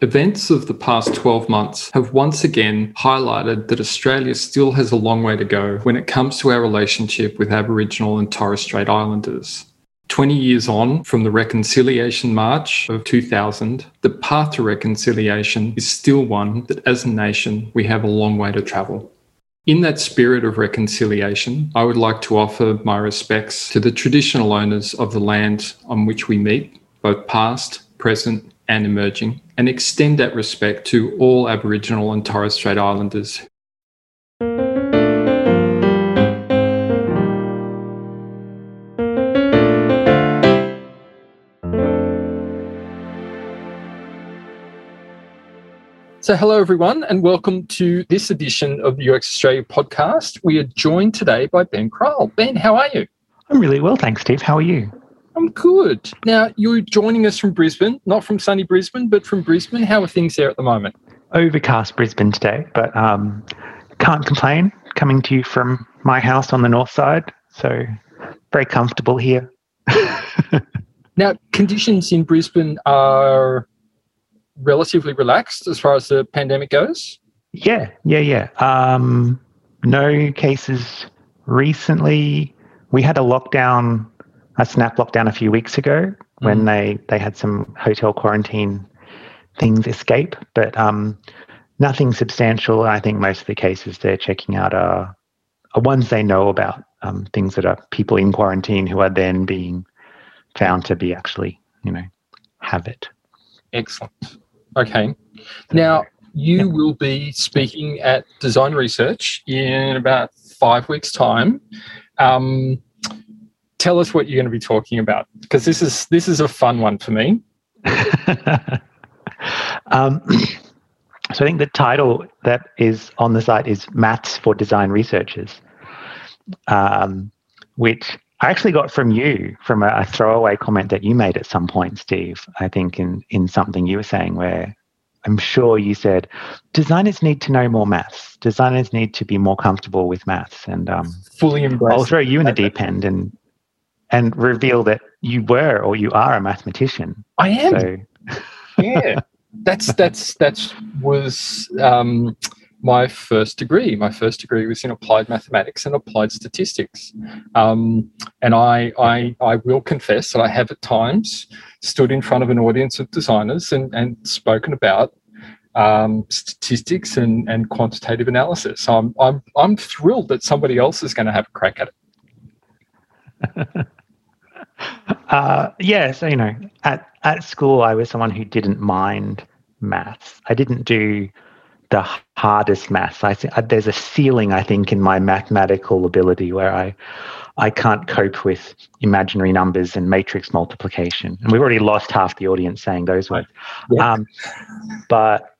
Events of the past 12 months have once again highlighted that Australia still has a long way to go when it comes to our relationship with Aboriginal and Torres Strait Islanders. 20 years on from the Reconciliation March of 2000, the path to reconciliation is still one that as a nation we have a long way to travel. In that spirit of reconciliation, I would like to offer my respects to the traditional owners of the land on which we meet, both past, present, and emerging, and extend that respect to all Aboriginal and Torres Strait Islanders. So, hello everyone, and welcome to this edition of the UX Australia podcast. We are joined today by Ben Crowell. Ben, how are you? I'm really well, thanks, Steve. How are you? I'm good. Now, you're joining us from Brisbane, not from sunny Brisbane, but from Brisbane. How are things there at the moment? Overcast Brisbane today, but um, can't complain. Coming to you from my house on the north side, so very comfortable here. now, conditions in Brisbane are relatively relaxed as far as the pandemic goes. Yeah, yeah, yeah. Um, no cases recently. We had a lockdown a snap lockdown a few weeks ago when mm. they they had some hotel quarantine things escape, but um, nothing substantial. I think most of the cases they're checking out are, are ones they know about, um, things that are people in quarantine who are then being found to be actually, you know, have it. Excellent. Okay. Now, you yeah. will be speaking at Design Research in about five weeks' time. Um, tell us what you're going to be talking about because this is this is a fun one for me. um, so I think the title that is on the site is Maths for Design Researchers, um, which I actually got from you from a, a, throwaway comment that you made at some point, Steve. I think in in something you were saying where I'm sure you said designers need to know more maths. Designers need to be more comfortable with maths, and um, fully embrace. I'll throw you in the deep end and and reveal that you were or you are a mathematician. I am. So. yeah, that's that's that's was um, my first degree. My first degree was in applied mathematics and applied statistics. Um, and I, I I will confess that I have at times stood in front of an audience of designers and, and spoken about um, statistics and, and quantitative analysis. I'm, I'm, I'm thrilled that somebody else is going to have a crack at it. uh, yeah, so you know, at at school, I was someone who didn't mind maths. I didn't do the hardest maths. I think there's a ceiling, I think, in my mathematical ability where I I can't cope with imaginary numbers and matrix multiplication. And we've already lost half the audience saying those words. Yeah. Um, but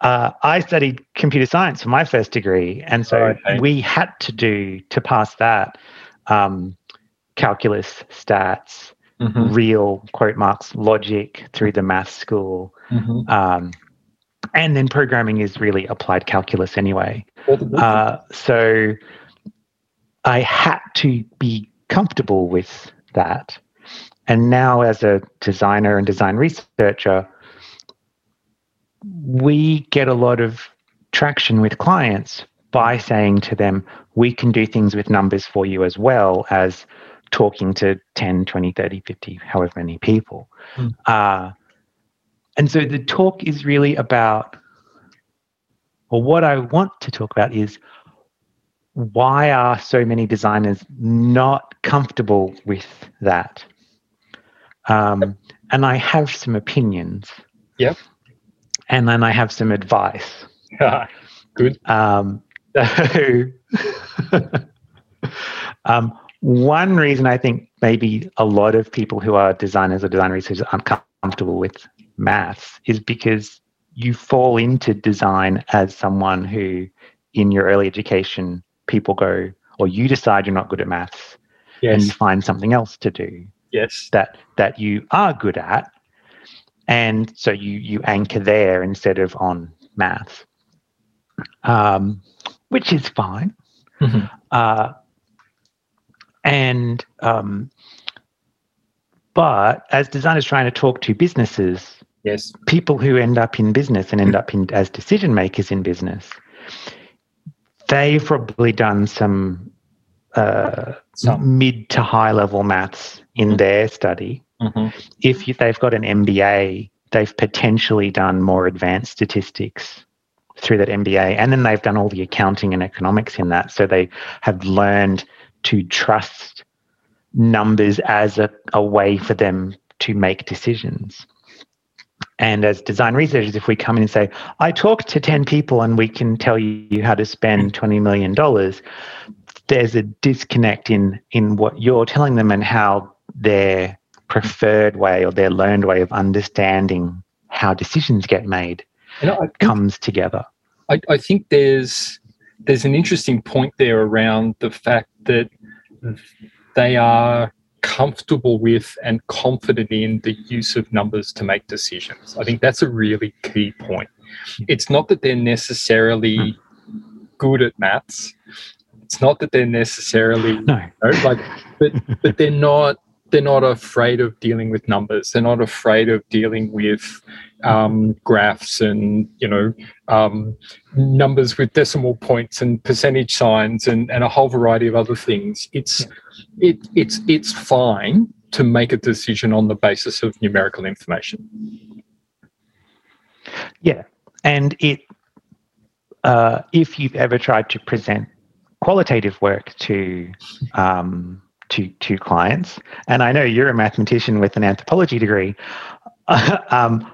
uh, I studied computer science for my first degree, and so okay. we had to do to pass that. Um, calculus, stats, mm-hmm. real quote marks logic through the math school. Mm-hmm. Um, and then programming is really applied calculus anyway. Uh, so I had to be comfortable with that. And now, as a designer and design researcher, we get a lot of traction with clients by saying to them, we can do things with numbers for you as well as talking to 10, 20, 30, 50, however many people. Mm. Uh, and so the talk is really about, or what I want to talk about is why are so many designers not comfortable with that? Um, and I have some opinions. Yep. And then I have some advice. Good. Um, so, um, one reason I think maybe a lot of people who are designers or design researchers aren't comfortable with maths is because you fall into design as someone who, in your early education, people go, or you decide you're not good at maths, yes. and you find something else to do. Yes. That that you are good at, and so you you anchor there instead of on maths, um, which is fine. Mm-hmm. Uh, and um, but as designers trying to talk to businesses, Yes. People who end up in business and end up in, as decision makers in business, they've probably done some, uh, some. mid to high level maths in mm-hmm. their study. Mm-hmm. If you, they've got an MBA, they've potentially done more advanced statistics through that MBA, and then they've done all the accounting and economics in that. So they have learned to trust numbers as a, a way for them to make decisions. And as design researchers, if we come in and say, I talked to 10 people and we can tell you how to spend $20 million, there's a disconnect in, in what you're telling them and how their preferred way or their learned way of understanding how decisions get made you know, comes together. I, I think there's there's an interesting point there around the fact that they are comfortable with and confident in the use of numbers to make decisions. I think that's a really key point. It's not that they're necessarily good at maths. It's not that they're necessarily no. You know, like, but but they're not they're not afraid of dealing with numbers. They're not afraid of dealing with um, graphs and you know um, numbers with decimal points and percentage signs and, and a whole variety of other things. It's it, it's it's fine to make a decision on the basis of numerical information. Yeah, and it uh, if you've ever tried to present qualitative work to um, to to clients, and I know you're a mathematician with an anthropology degree. um,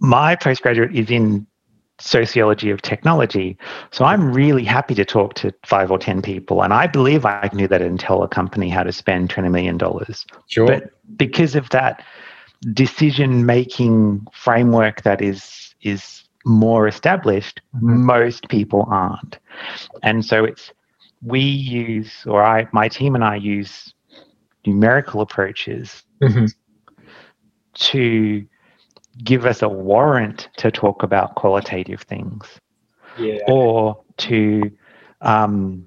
my postgraduate is in sociology of technology. So I'm really happy to talk to five or 10 people. And I believe I can do that and tell a company how to spend $20 million. Sure. But because of that decision making framework that is, is more established, mm-hmm. most people aren't. And so it's, we use, or I, my team and I use numerical approaches mm-hmm. to give us a warrant to talk about qualitative things yeah. or to um,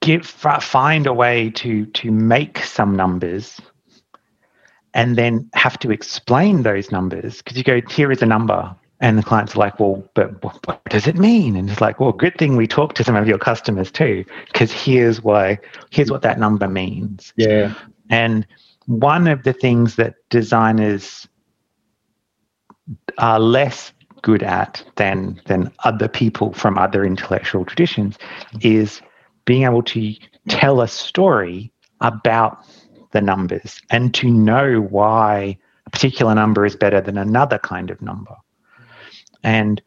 give find a way to to make some numbers and then have to explain those numbers because you go here is a number and the clients are like well but what does it mean? And it's like well good thing we talked to some of your customers too because here's why here's what that number means. Yeah. And one of the things that designers are less good at than than other people from other intellectual traditions is being able to tell a story about the numbers and to know why a particular number is better than another kind of number. And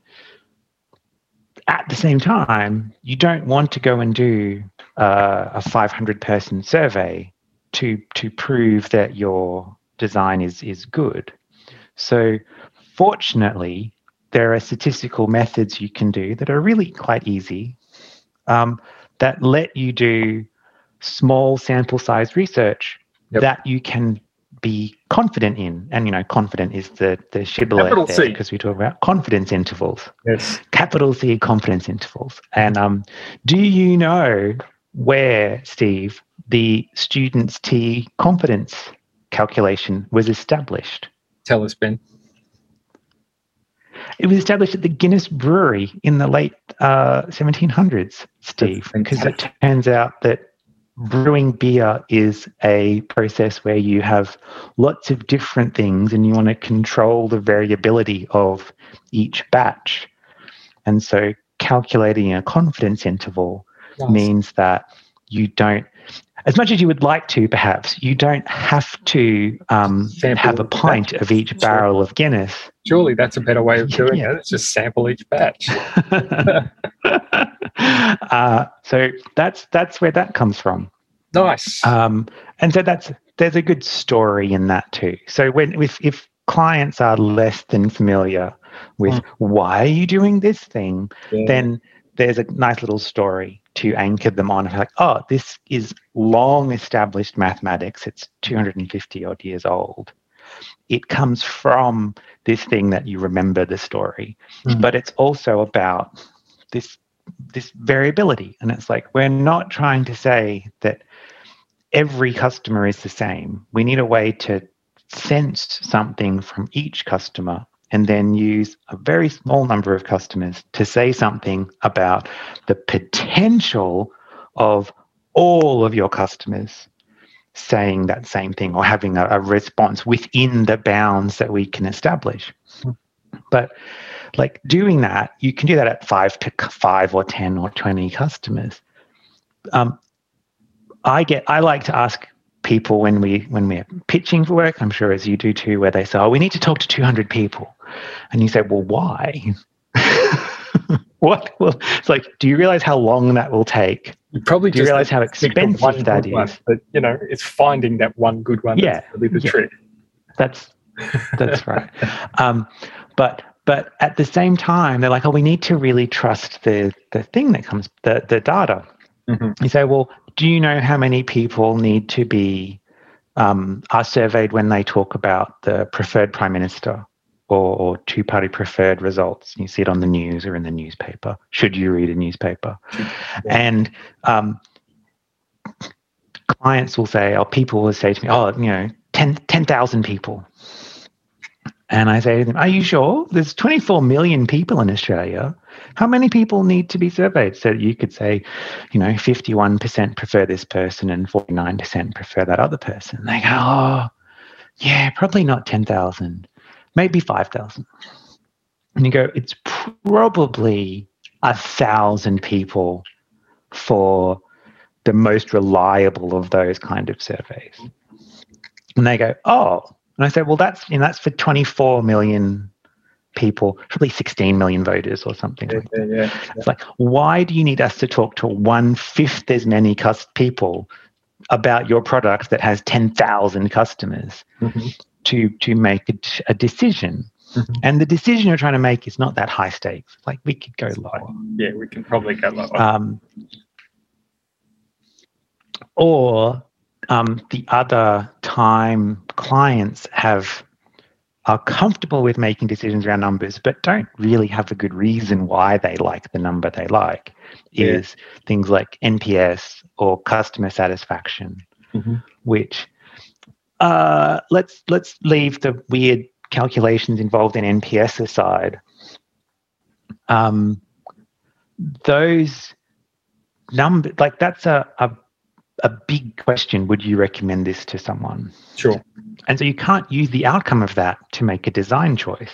at the same time, you don't want to go and do uh, a 500 person survey to to prove that your design is is good. So Fortunately, there are statistical methods you can do that are really quite easy um, that let you do small sample size research yep. that you can be confident in. And, you know, confident is the, the shibboleth there because we talk about confidence intervals. Yes. Capital C confidence intervals. And um, do you know where, Steve, the student's T confidence calculation was established? Tell us, Ben. It was established at the Guinness Brewery in the late uh, 1700s, Steve, because it turns out that brewing beer is a process where you have lots of different things and you want to control the variability of each batch. And so calculating a confidence interval means that you don't as much as you would like to, perhaps, you don't have to um, have a pint of each barrel of Guinness. Surely that's a better way of doing yeah. it. It's just sample each batch. uh, so that's that's where that comes from. Nice. Um, and so that's there's a good story in that too. So when if if clients are less than familiar with mm. why are you doing this thing, yeah. then there's a nice little story to anchor them on. Like, oh, this is long established mathematics. It's 250 odd years old. It comes from this thing that you remember the story, mm. but it's also about this this variability. And it's like we're not trying to say that every customer is the same. We need a way to sense something from each customer and then use a very small number of customers to say something about the potential of all of your customers saying that same thing or having a, a response within the bounds that we can establish. But like doing that, you can do that at five to five or 10 or 20 customers. Um, I get, I like to ask people when we when we're pitching for work i'm sure as you do too where they say oh we need to talk to 200 people. And you say well why? What? Well it's like do you realize how long that will take? You probably do you realize how expensive that is? one, but you know it's finding that one good one yeah. really the yeah. trick. That's that's right. Um, but but at the same time they're like oh we need to really trust the the thing that comes the the data. Mm-hmm. you say well do you know how many people need to be um, are surveyed when they talk about the preferred prime minister or, or two party preferred results? You see it on the news or in the newspaper. Should you read a newspaper? Yeah. And um, clients will say, or people will say to me, oh, you know, 10,000 10, people. And I say to them, Are you sure? There's 24 million people in Australia. How many people need to be surveyed? So you could say, you know, 51% prefer this person and 49% prefer that other person. They go, Oh, yeah, probably not 10,000, maybe 5,000. And you go, It's probably a thousand people for the most reliable of those kind of surveys. And they go, Oh, and I said, well, that's you know, that's for 24 million people, probably 16 million voters or something. Yeah, like yeah, yeah, It's like, why do you need us to talk to one fifth as many cus- people about your product that has 10,000 customers mm-hmm. to to make a, a decision? Mm-hmm. And the decision you're trying to make is not that high stakes. Like we could go lower. Yeah, we can probably go lower. Um, or um, the other time clients have are comfortable with making decisions around numbers, but don't really have a good reason why they like the number they like, yeah. is things like NPS or customer satisfaction, mm-hmm. which uh, let's let's leave the weird calculations involved in NPS aside. Um, those numbers, like that's a, a a big question would you recommend this to someone? Sure. And so you can't use the outcome of that to make a design choice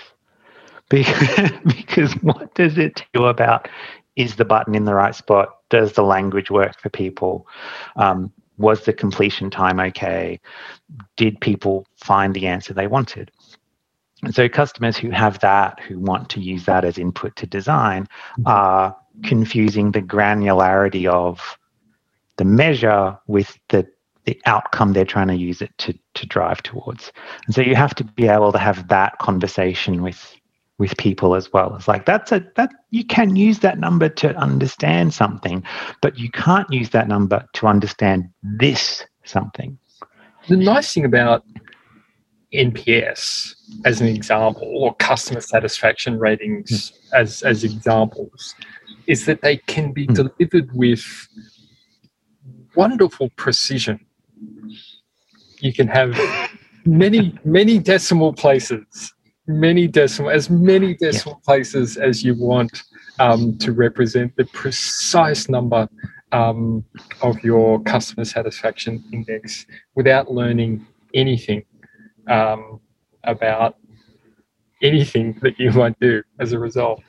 because, because what does it tell you about is the button in the right spot? Does the language work for people? Um, was the completion time okay? Did people find the answer they wanted? And so customers who have that who want to use that as input to design mm-hmm. are confusing the granularity of the measure with the the outcome they're trying to use it to to drive towards. And so you have to be able to have that conversation with with people as well. It's like that's a that you can use that number to understand something, but you can't use that number to understand this something. The nice thing about NPS as an example or customer satisfaction ratings mm. as as examples is that they can be mm. delivered with wonderful precision. You can have many, many decimal places, many decimal, as many decimal yeah. places as you want um, to represent the precise number um, of your customer satisfaction index without learning anything um, about anything that you might do as a result.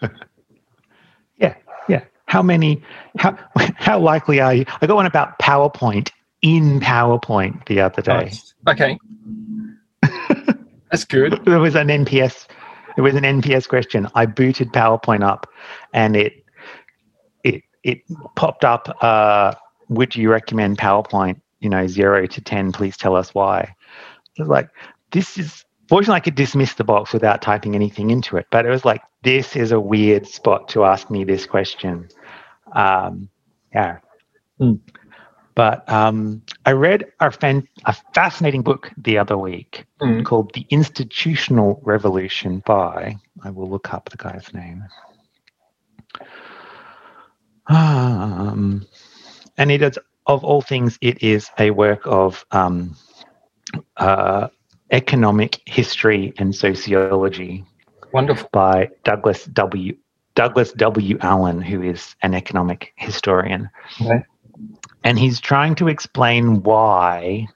how many how how likely are you? I got one about powerpoint in powerpoint the other day. Okay. That's good. There was an nps it was an nps question. I booted powerpoint up and it it it popped up uh, would you recommend powerpoint you know 0 to 10 please tell us why. It was like this is fortunately i could dismiss the box without typing anything into it but it was like this is a weird spot to ask me this question um, yeah. Mm. But um, I read a, fan, a, fascinating book the other week mm. called The Institutional Revolution by, I will look up the guy's name. Um, and it is, of all things, it is a work of um, uh, Economic History and Sociology. Wonderful. By Douglas W. Douglas W. Allen, who is an economic historian. Okay. And he's trying to explain why,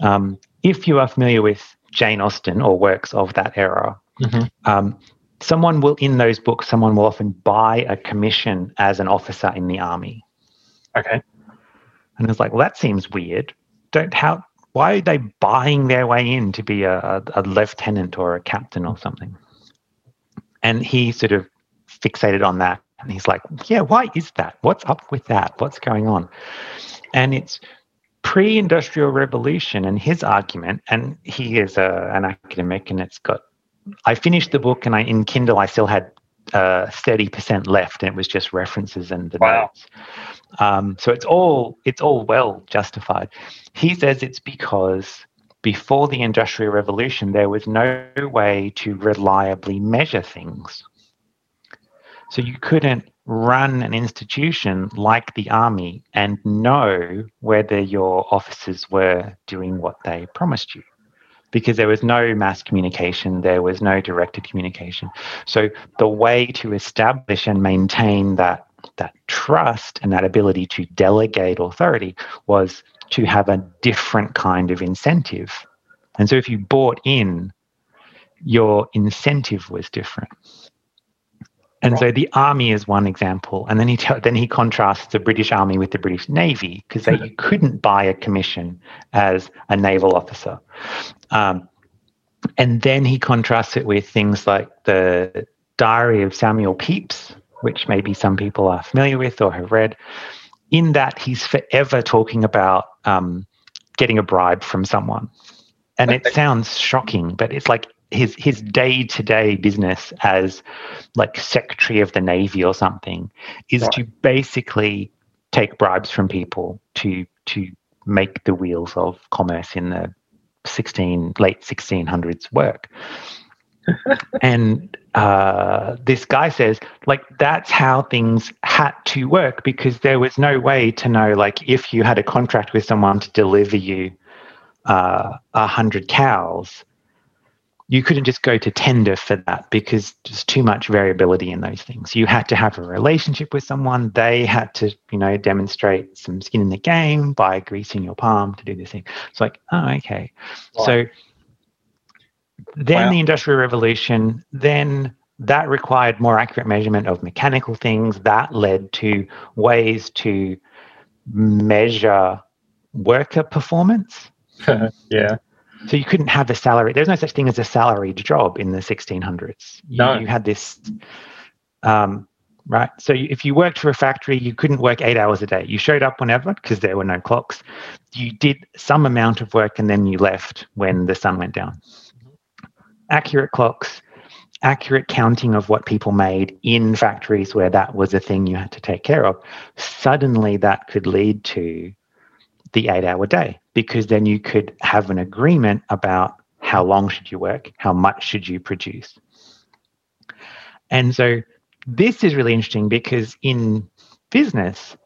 um, if you are familiar with Jane Austen or works of that era, mm-hmm. um, someone will, in those books, someone will often buy a commission as an officer in the army. Okay. And it's like, well, that seems weird. Don't how why are they buying their way in to be a, a, a lieutenant or a captain or something? And he sort of fixated on that. And he's like, yeah, why is that? What's up with that? What's going on? And it's pre industrial revolution. And his argument, and he is a, an academic, and it's got, I finished the book and I, in Kindle, I still had uh, 30% left and it was just references and the wow. notes. Um, so it's all it's all well justified. He says it's because before the Industrial Revolution, there was no way to reliably measure things. So you couldn't run an institution like the army and know whether your officers were doing what they promised you because there was no mass communication, there was no directed communication. So the way to establish and maintain that that trust and that ability to delegate authority was to have a different kind of incentive. And so if you bought in, your incentive was different. And right. so the army is one example, and then he t- then he contrasts the British Army with the British Navy because they couldn't buy a commission as a naval officer, um, and then he contrasts it with things like the Diary of Samuel Pepys, which maybe some people are familiar with or have read. In that, he's forever talking about um, getting a bribe from someone, and it sounds shocking, but it's like his his day to day business as like secretary of the navy or something is right. to basically take bribes from people to to make the wheels of commerce in the 16 late 1600s work and uh, this guy says like that's how things had to work because there was no way to know like if you had a contract with someone to deliver you uh, a uh, hundred cows you couldn't just go to tender for that because there's too much variability in those things. You had to have a relationship with someone. They had to, you know, demonstrate some skin in the game by greasing your palm to do this thing. It's like, oh, okay. Wow. So then wow. the Industrial Revolution, then that required more accurate measurement of mechanical things. That led to ways to measure worker performance. yeah. So you couldn't have a salary. There's no such thing as a salaried job in the 1600s. You, no. you had this, um, right? So if you worked for a factory, you couldn't work eight hours a day. You showed up whenever because there were no clocks. You did some amount of work and then you left when the sun went down. Accurate clocks, accurate counting of what people made in factories where that was a thing you had to take care of. Suddenly, that could lead to the eight hour day because then you could have an agreement about how long should you work, how much should you produce. And so this is really interesting because in business,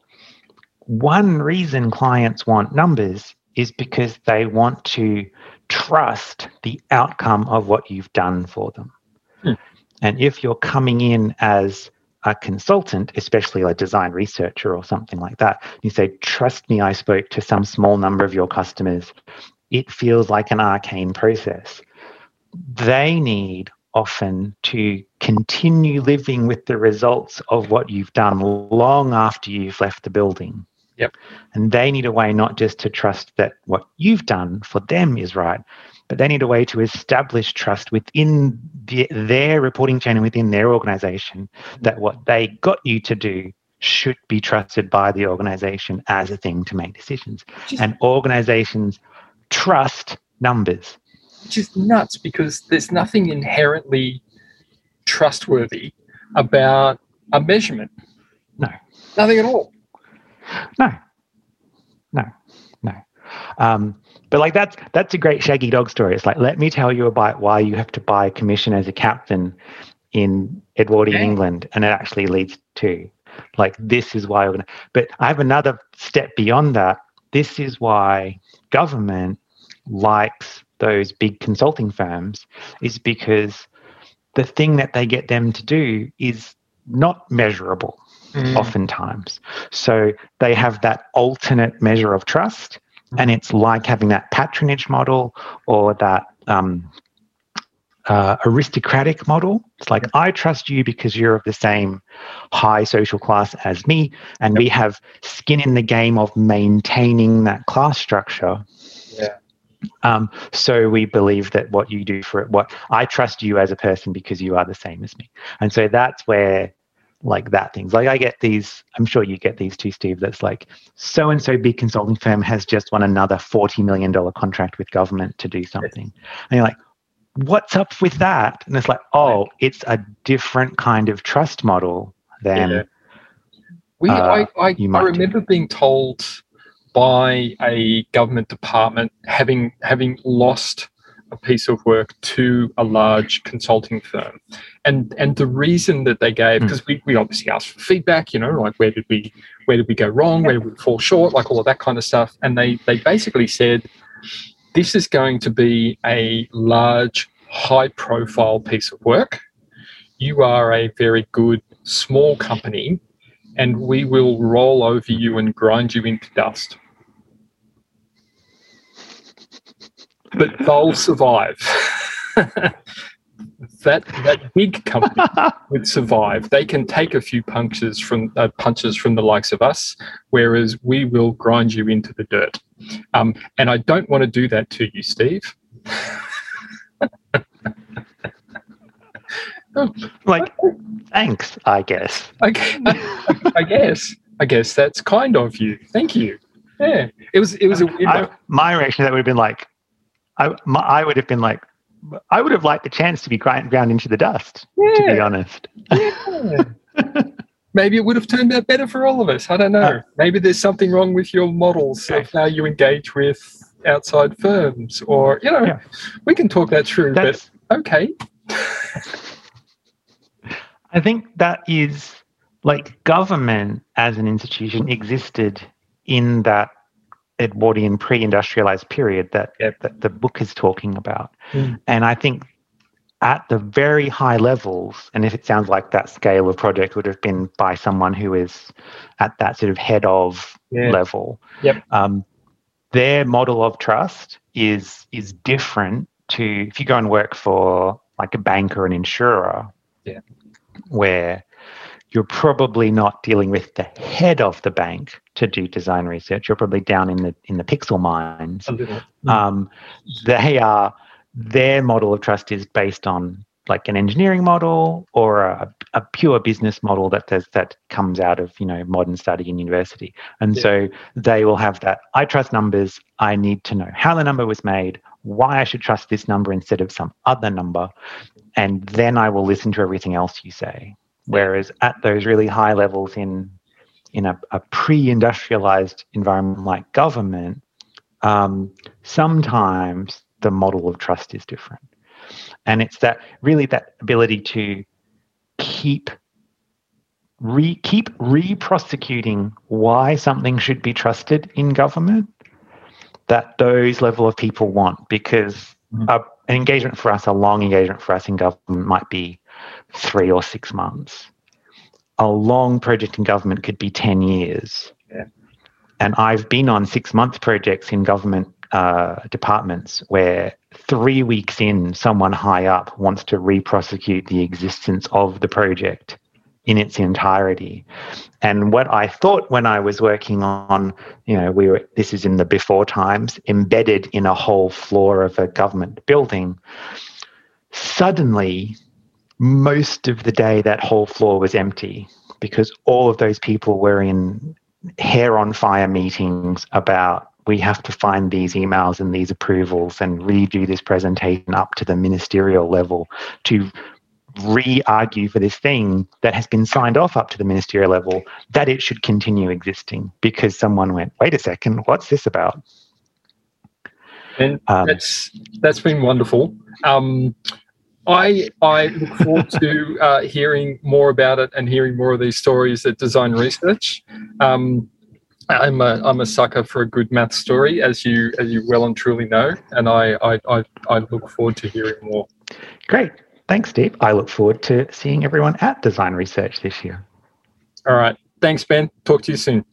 one reason clients want numbers is because they want to trust the outcome of what you've done for them. Hmm. And if you're coming in as a consultant, especially a design researcher or something like that, you say, Trust me, I spoke to some small number of your customers. It feels like an arcane process. They need often to continue living with the results of what you've done long after you've left the building. Yep. And they need a way not just to trust that what you've done for them is right, but they need a way to establish trust within the, their reporting chain and within their organization that what they got you to do should be trusted by the organization as a thing to make decisions. Just, and organizations trust numbers. Which is nuts because there's nothing inherently trustworthy about a measurement. No. Nothing at all. No. No. No. Um, but like that's that's a great shaggy dog story. It's like let me tell you about why you have to buy a commission as a captain in Edwardian okay. England, and it actually leads to like this is why we're gonna. But I have another step beyond that. This is why government likes those big consulting firms is because the thing that they get them to do is not measurable mm. oftentimes. So they have that alternate measure of trust. And it's like having that patronage model or that um, uh, aristocratic model. It's like, I trust you because you're of the same high social class as me, and we have skin in the game of maintaining that class structure. Yeah. Um, so we believe that what you do for it, what I trust you as a person because you are the same as me. And so that's where like that things like I get these, I'm sure you get these too, Steve, that's like so and so big consulting firm has just won another $40 million contract with government to do something. And you're like, what's up with that? And it's like, oh, it's a different kind of trust model than. Yeah. We, uh, I, I, I remember do. being told by a government department having having lost a piece of work to a large consulting firm and and the reason that they gave because hmm. mm. we, we obviously asked for feedback you know like where did we where did we go wrong where did we fall short like all of that kind of stuff and they they basically said this is going to be a large, high profile piece of work. You are a very good small company, and we will roll over you and grind you into dust. But they'll survive. that that big company would survive. They can take a few punches from uh, punches from the likes of us, whereas we will grind you into the dirt. Um, and I don't want to do that to you, Steve. like, thanks, I guess. Okay, I, guess. I guess that's kind of you. Thank you. Yeah, it was. It was a weird. I, my reaction that would have been like, I, my, I would have been like, I would have liked the chance to be ground, into the dust, yeah. to be honest. Yeah. Maybe it would have turned out better for all of us. I don't know. Uh, Maybe there's something wrong with your models of how you engage with outside firms, or, you know, yeah. we can talk that through, That's, but okay. I think that is like government as an institution existed in that Edwardian pre-industrialized period that, yep. that the book is talking about. Mm. And I think at the very high levels, and if it sounds like that scale of project would have been by someone who is at that sort of head of yeah. level, yep. Um, their model of trust is is different to if you go and work for like a bank or an insurer, yeah. where you're probably not dealing with the head of the bank to do design research. You're probably down in the in the pixel mines. Um, they are their model of trust is based on like an engineering model or a, a pure business model that does, that comes out of you know modern study in university and yeah. so they will have that i trust numbers i need to know how the number was made why i should trust this number instead of some other number and then i will listen to everything else you say Whereas at those really high levels in in a, a pre-industrialized environment like government, um, sometimes the model of trust is different, and it's that really that ability to keep re keep re-prosecuting why something should be trusted in government that those level of people want because mm. a, an engagement for us, a long engagement for us in government might be three or six months. A long project in government could be 10 years. Yeah. And I've been on six month projects in government uh, departments where three weeks in, someone high up wants to re prosecute the existence of the project in its entirety. And what I thought when I was working on, you know, we were, this is in the before times, embedded in a whole floor of a government building, suddenly most of the day that whole floor was empty because all of those people were in hair on fire meetings about we have to find these emails and these approvals and redo this presentation up to the ministerial level to re-argue for this thing that has been signed off up to the ministerial level that it should continue existing because someone went wait a second what's this about? And um, that's that's been wonderful. Um, I I look forward to uh, hearing more about it and hearing more of these stories at Design Research. Um, I'm a I'm a sucker for a good math story, as you as you well and truly know, and I I I, I look forward to hearing more. Great, thanks, Steve. I look forward to seeing everyone at Design Research this year. All right, thanks, Ben. Talk to you soon.